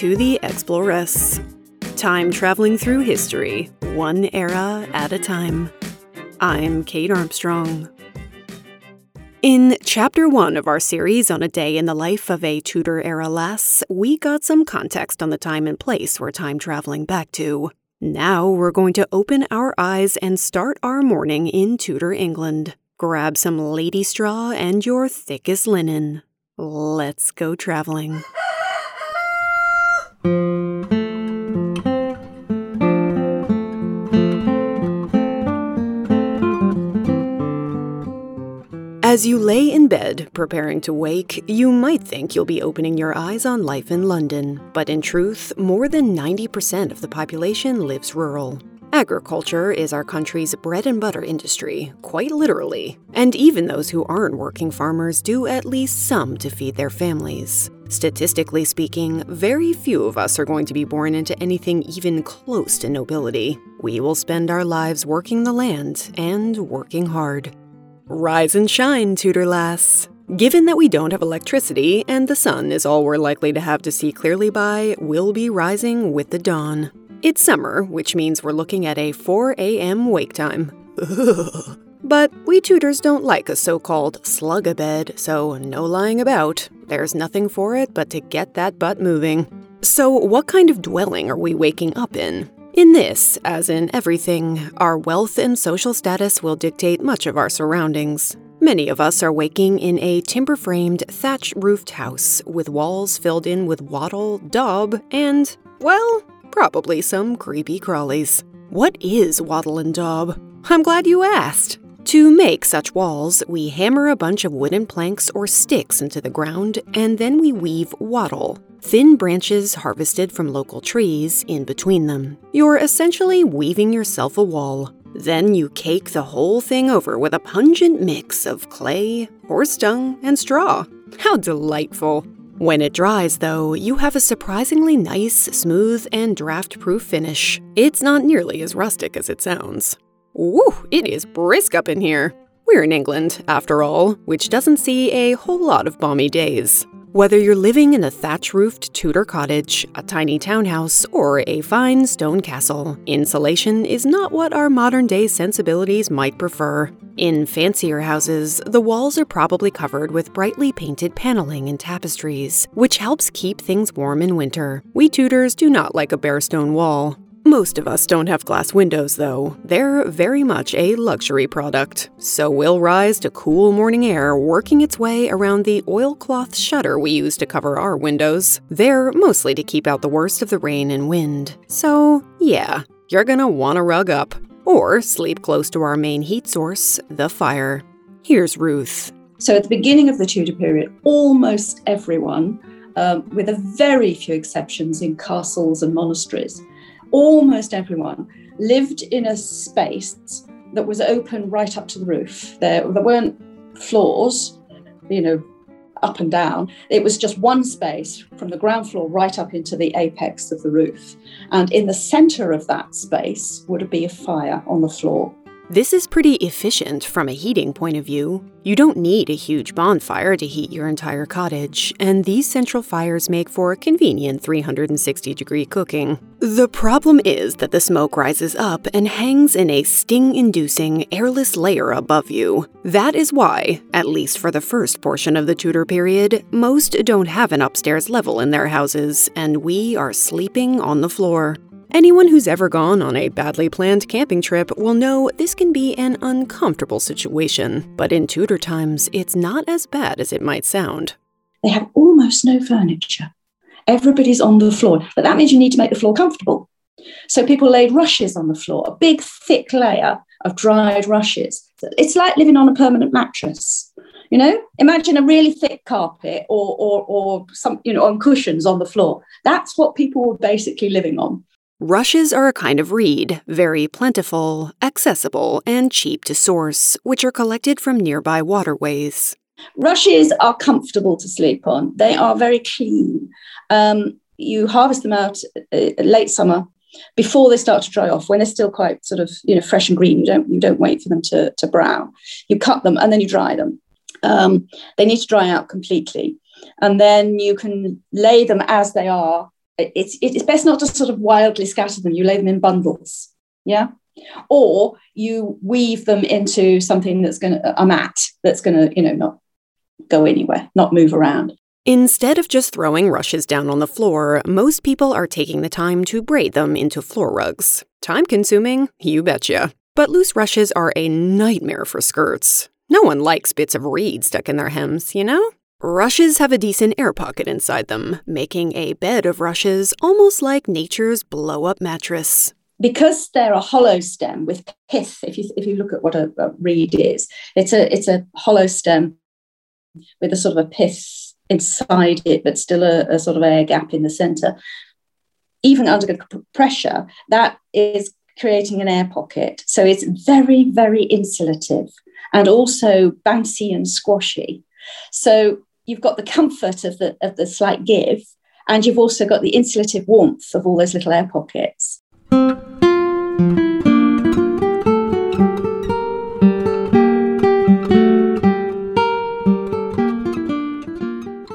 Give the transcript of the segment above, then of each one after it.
to the Exploress. Time traveling through history, one era at a time. I'm Kate Armstrong. In chapter one of our series on a day in the life of a Tudor era lass, we got some context on the time and place we're time traveling back to. Now we're going to open our eyes and start our morning in Tudor England. Grab some lady straw and your thickest linen. Let's go traveling. As you lay in bed, preparing to wake, you might think you'll be opening your eyes on life in London. But in truth, more than 90% of the population lives rural. Agriculture is our country's bread and butter industry, quite literally. And even those who aren't working farmers do at least some to feed their families. Statistically speaking, very few of us are going to be born into anything even close to nobility. We will spend our lives working the land and working hard. Rise and shine, Tudor lass. Given that we don't have electricity and the sun is all we're likely to have to see clearly by, we'll be rising with the dawn. It's summer, which means we're looking at a 4 a.m. wake time. but we Tudors don't like a so called slug a bed, so no lying about. There's nothing for it but to get that butt moving. So, what kind of dwelling are we waking up in? In this, as in everything, our wealth and social status will dictate much of our surroundings. Many of us are waking in a timber framed, thatch roofed house with walls filled in with wattle, daub, and, well, probably some creepy crawlies. What is wattle and daub? I'm glad you asked. To make such walls, we hammer a bunch of wooden planks or sticks into the ground, and then we weave wattle, thin branches harvested from local trees, in between them. You're essentially weaving yourself a wall. Then you cake the whole thing over with a pungent mix of clay, horse dung, and straw. How delightful! When it dries, though, you have a surprisingly nice, smooth, and draft proof finish. It's not nearly as rustic as it sounds. Woo, it is brisk up in here. We're in England, after all, which doesn't see a whole lot of balmy days. Whether you're living in a thatch roofed Tudor cottage, a tiny townhouse, or a fine stone castle, insulation is not what our modern day sensibilities might prefer. In fancier houses, the walls are probably covered with brightly painted paneling and tapestries, which helps keep things warm in winter. We Tudors do not like a bare stone wall. Most of us don't have glass windows, though. They're very much a luxury product. So we'll rise to cool morning air working its way around the oilcloth shutter we use to cover our windows. They're mostly to keep out the worst of the rain and wind. So, yeah, you're gonna wanna rug up. Or sleep close to our main heat source, the fire. Here's Ruth. So, at the beginning of the Tudor period, almost everyone, um, with a very few exceptions in castles and monasteries, almost everyone lived in a space that was open right up to the roof. There, there weren't floors, you know, up and down. It was just one space from the ground floor right up into the apex of the roof. And in the center of that space would be a fire on the floor. This is pretty efficient from a heating point of view. You don't need a huge bonfire to heat your entire cottage, and these central fires make for convenient 360 degree cooking. The problem is that the smoke rises up and hangs in a sting inducing, airless layer above you. That is why, at least for the first portion of the Tudor period, most don't have an upstairs level in their houses, and we are sleeping on the floor. Anyone who's ever gone on a badly planned camping trip will know this can be an uncomfortable situation, but in Tudor times, it's not as bad as it might sound. They have almost no furniture. Everybody's on the floor, but that means you need to make the floor comfortable. So people laid rushes on the floor, a big thick layer of dried rushes. It's like living on a permanent mattress. You know, imagine a really thick carpet or, or, or some, you know, on cushions on the floor. That's what people were basically living on. Rushes are a kind of reed, very plentiful, accessible, and cheap to source, which are collected from nearby waterways. Rushes are comfortable to sleep on. They are very clean. Um, you harvest them out uh, late summer before they start to dry off. When they're still quite sort of you know fresh and green, you don't you don't wait for them to, to brown. You cut them and then you dry them. Um, they need to dry out completely, and then you can lay them as they are it's it's best not to sort of wildly scatter them. You lay them in bundles, yeah, or you weave them into something that's going to a mat that's going to you know not go anywhere, not move around. Instead of just throwing rushes down on the floor, most people are taking the time to braid them into floor rugs. Time consuming, you betcha. But loose rushes are a nightmare for skirts. No one likes bits of reed stuck in their hems, you know? Rushes have a decent air pocket inside them, making a bed of rushes almost like nature's blow up mattress. Because they're a hollow stem with pith, if you, if you look at what a, a reed is, it's a, it's a hollow stem with a sort of a pith inside it, but still a, a sort of air gap in the center. Even under pressure, that is creating an air pocket. So it's very, very insulative and also bouncy and squashy. So you've got the comfort of the of the slight give, and you've also got the insulative warmth of all those little air pockets.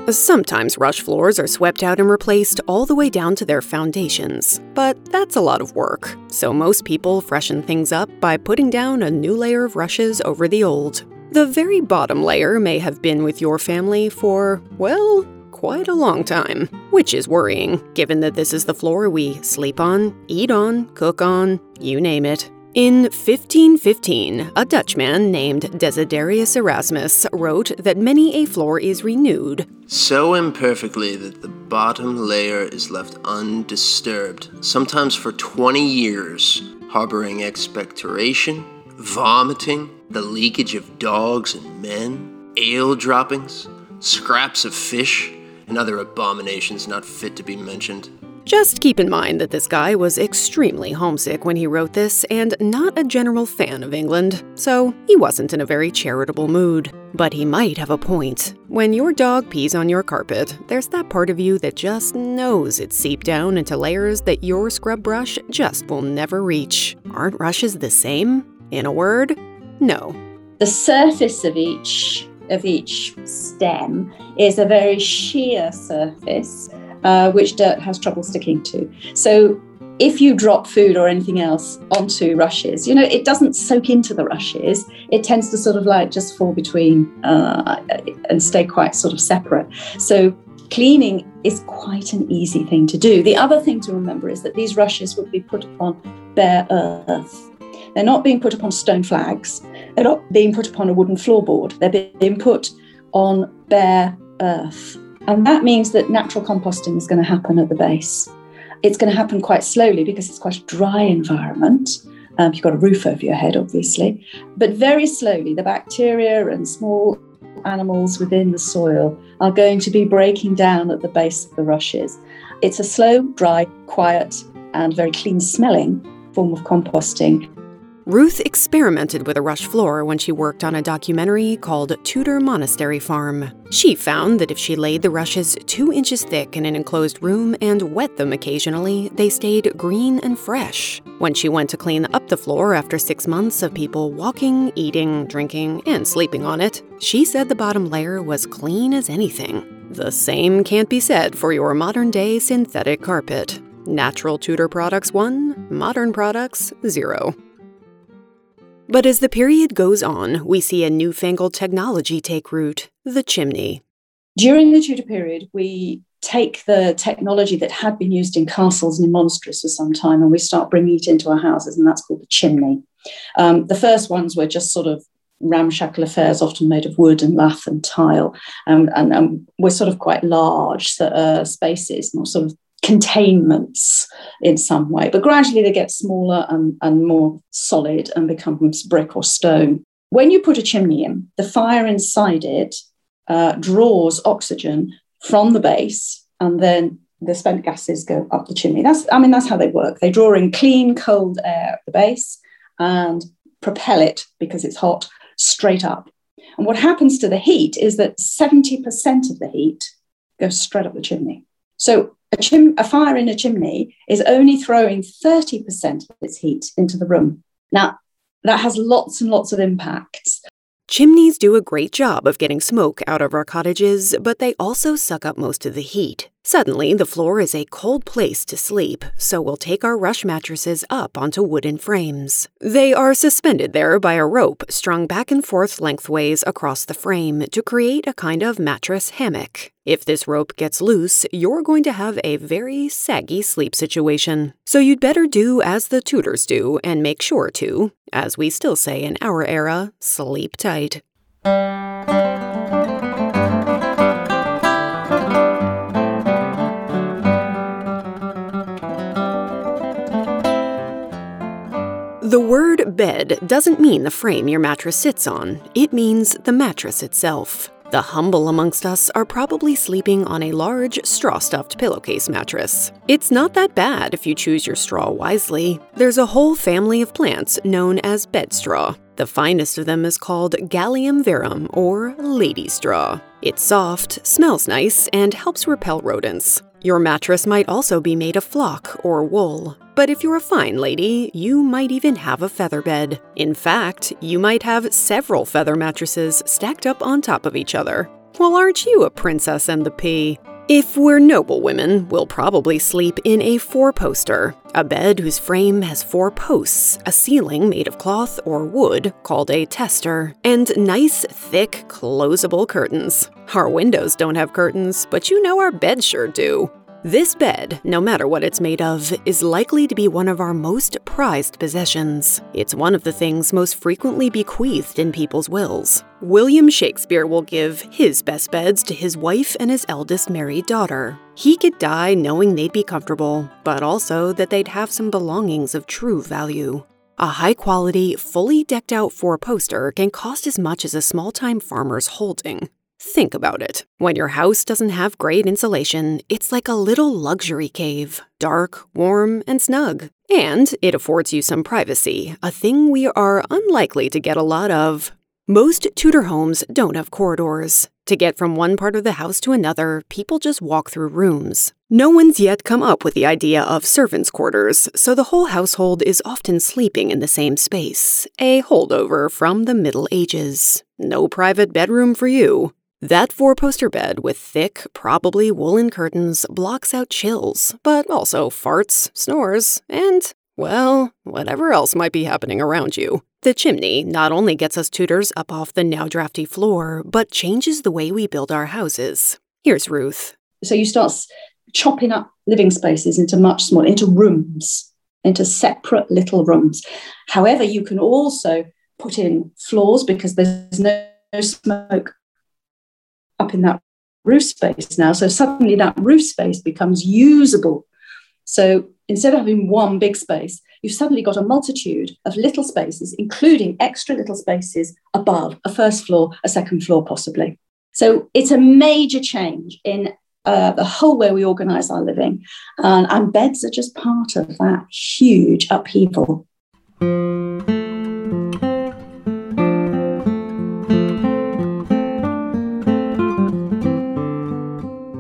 Sometimes rush floors are swept out and replaced all the way down to their foundations, but that's a lot of work, so most people freshen things up by putting down a new layer of rushes over the old. The very bottom layer may have been with your family for, well, quite a long time, which is worrying, given that this is the floor we sleep on, eat on, cook on, you name it. In 1515, a Dutchman named Desiderius Erasmus wrote that many a floor is renewed so imperfectly that the bottom layer is left undisturbed, sometimes for 20 years, harboring expectoration, vomiting, the leakage of dogs and men, ale droppings, scraps of fish, and other abominations not fit to be mentioned. Just keep in mind that this guy was extremely homesick when he wrote this and not a general fan of England, so he wasn't in a very charitable mood. But he might have a point. When your dog pees on your carpet, there's that part of you that just knows it's seeped down into layers that your scrub brush just will never reach. Aren't rushes the same? In a word, no. The surface of each of each stem is a very sheer surface uh, which dirt has trouble sticking to. So if you drop food or anything else onto rushes, you know, it doesn't soak into the rushes. It tends to sort of like just fall between uh, and stay quite sort of separate. So cleaning is quite an easy thing to do. The other thing to remember is that these rushes would be put upon bare earth. They're not being put upon stone flags. They're not being put upon a wooden floorboard. They're being put on bare earth. And that means that natural composting is going to happen at the base. It's going to happen quite slowly because it's quite a dry environment. Um, you've got a roof over your head, obviously, but very slowly, the bacteria and small animals within the soil are going to be breaking down at the base of the rushes. It's a slow, dry, quiet, and very clean smelling form of composting. Ruth experimented with a rush floor when she worked on a documentary called Tudor Monastery Farm. She found that if she laid the rushes two inches thick in an enclosed room and wet them occasionally, they stayed green and fresh. When she went to clean up the floor after six months of people walking, eating, drinking, and sleeping on it, she said the bottom layer was clean as anything. The same can't be said for your modern day synthetic carpet. Natural Tudor products 1, modern products 0. But as the period goes on, we see a newfangled technology take root the chimney. During the Tudor period, we take the technology that had been used in castles and in monasteries for some time and we start bringing it into our houses, and that's called the chimney. Um, the first ones were just sort of ramshackle affairs, often made of wood and lath and tile, um, and, and we're sort of quite large uh, spaces, more sort of containments in some way. But gradually they get smaller and, and more solid and becomes brick or stone. When you put a chimney in, the fire inside it uh, draws oxygen from the base and then the spent gases go up the chimney. That's, I mean, that's how they work. They draw in clean, cold air at the base and propel it because it's hot straight up. And what happens to the heat is that 70% of the heat goes straight up the chimney. So a, chim- a fire in a chimney is only throwing 30% of its heat into the room. Now, that has lots and lots of impacts. Chimneys do a great job of getting smoke out of our cottages, but they also suck up most of the heat. Suddenly, the floor is a cold place to sleep, so we'll take our rush mattresses up onto wooden frames. They are suspended there by a rope strung back and forth lengthways across the frame to create a kind of mattress hammock. If this rope gets loose, you're going to have a very saggy sleep situation. So you'd better do as the Tudors do and make sure to, as we still say in our era, sleep tight. The word bed doesn't mean the frame your mattress sits on, it means the mattress itself. The humble amongst us are probably sleeping on a large, straw stuffed pillowcase mattress. It's not that bad if you choose your straw wisely. There's a whole family of plants known as bed straw. The finest of them is called Galium verum, or lady straw. It's soft, smells nice, and helps repel rodents. Your mattress might also be made of flock or wool. But if you're a fine lady, you might even have a feather bed. In fact, you might have several feather mattresses stacked up on top of each other. Well, aren't you a princess and the pea? If we're noble women, we'll probably sleep in a four poster, a bed whose frame has four posts, a ceiling made of cloth or wood called a tester, and nice, thick, closable curtains. Our windows don't have curtains, but you know our beds sure do. This bed, no matter what it's made of, is likely to be one of our most prized possessions. It's one of the things most frequently bequeathed in people's wills. William Shakespeare will give his best beds to his wife and his eldest married daughter. He could die knowing they'd be comfortable, but also that they'd have some belongings of true value. A high quality, fully decked out four poster can cost as much as a small time farmer's holding. Think about it. When your house doesn't have great insulation, it's like a little luxury cave dark, warm, and snug. And it affords you some privacy, a thing we are unlikely to get a lot of. Most Tudor homes don't have corridors. To get from one part of the house to another, people just walk through rooms. No one's yet come up with the idea of servants' quarters, so the whole household is often sleeping in the same space, a holdover from the Middle Ages. No private bedroom for you. That four poster bed with thick, probably woolen curtains blocks out chills, but also farts, snores, and, well, whatever else might be happening around you. The chimney not only gets us Tudors up off the now drafty floor, but changes the way we build our houses. Here's Ruth. So you start chopping up living spaces into much smaller, into rooms, into separate little rooms. However, you can also put in floors because there's no smoke up in that roof space now. So suddenly that roof space becomes usable. So instead of having one big space, you've suddenly got a multitude of little spaces, including extra little spaces above a first floor, a second floor, possibly. So it's a major change in uh, the whole way we organize our living. and beds are just part of that huge upheaval.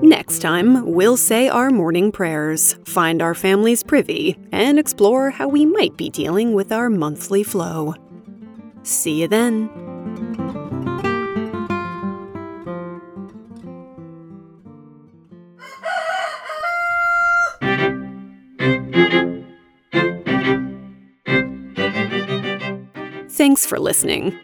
Next time, we'll say our morning prayers, find our family's privy, and explore how we might be dealing with our monthly flow. See you then. Thanks for listening.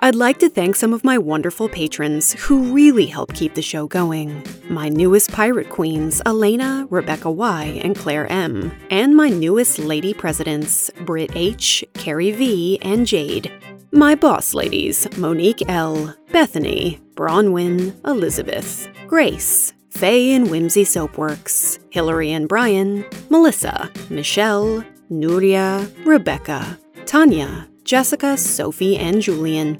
I'd like to thank some of my wonderful patrons who really help keep the show going. My newest pirate queens, Elena, Rebecca Y, and Claire M. And my newest lady presidents, Britt H, Carrie V, and Jade. My boss ladies, Monique L, Bethany, Bronwyn, Elizabeth, Grace, Faye and Whimsy Soapworks, Hillary and Brian, Melissa, Michelle, Nuria, Rebecca, Tanya, Jessica, Sophie, and Julian.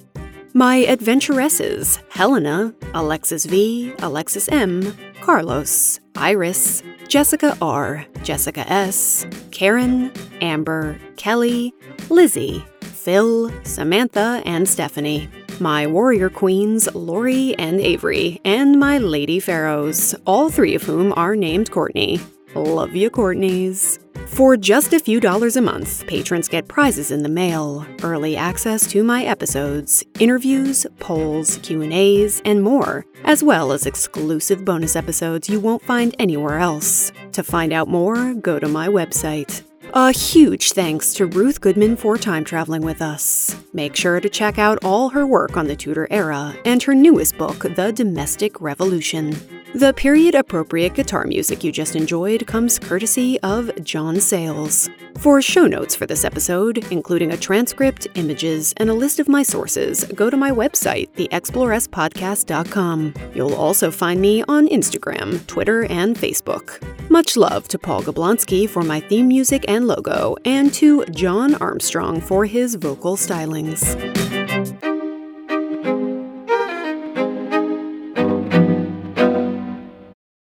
My adventuresses Helena, Alexis V, Alexis M, Carlos, Iris, Jessica R, Jessica S, Karen, Amber, Kelly, Lizzie, Phil, Samantha, and Stephanie. My warrior queens, Lori and Avery, and my lady pharaohs, all three of whom are named Courtney. Love you, Courtney's. For just a few dollars a month, patrons get prizes in the mail, early access to my episodes, interviews, polls, Q&As, and more, as well as exclusive bonus episodes you won't find anywhere else. To find out more, go to my website. A huge thanks to Ruth Goodman for time traveling with us. Make sure to check out all her work on the Tudor era and her newest book, The Domestic Revolution. The period appropriate guitar music you just enjoyed comes courtesy of John Sayles. For show notes for this episode, including a transcript, images, and a list of my sources, go to my website, theexploresspodcast.com. You'll also find me on Instagram, Twitter, and Facebook. Much love to Paul Gablonsky for my theme music and logo, and to John Armstrong for his vocal stylings.